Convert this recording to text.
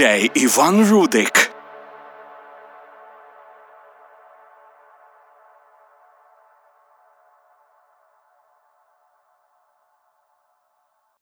Діджей Іван Рудик.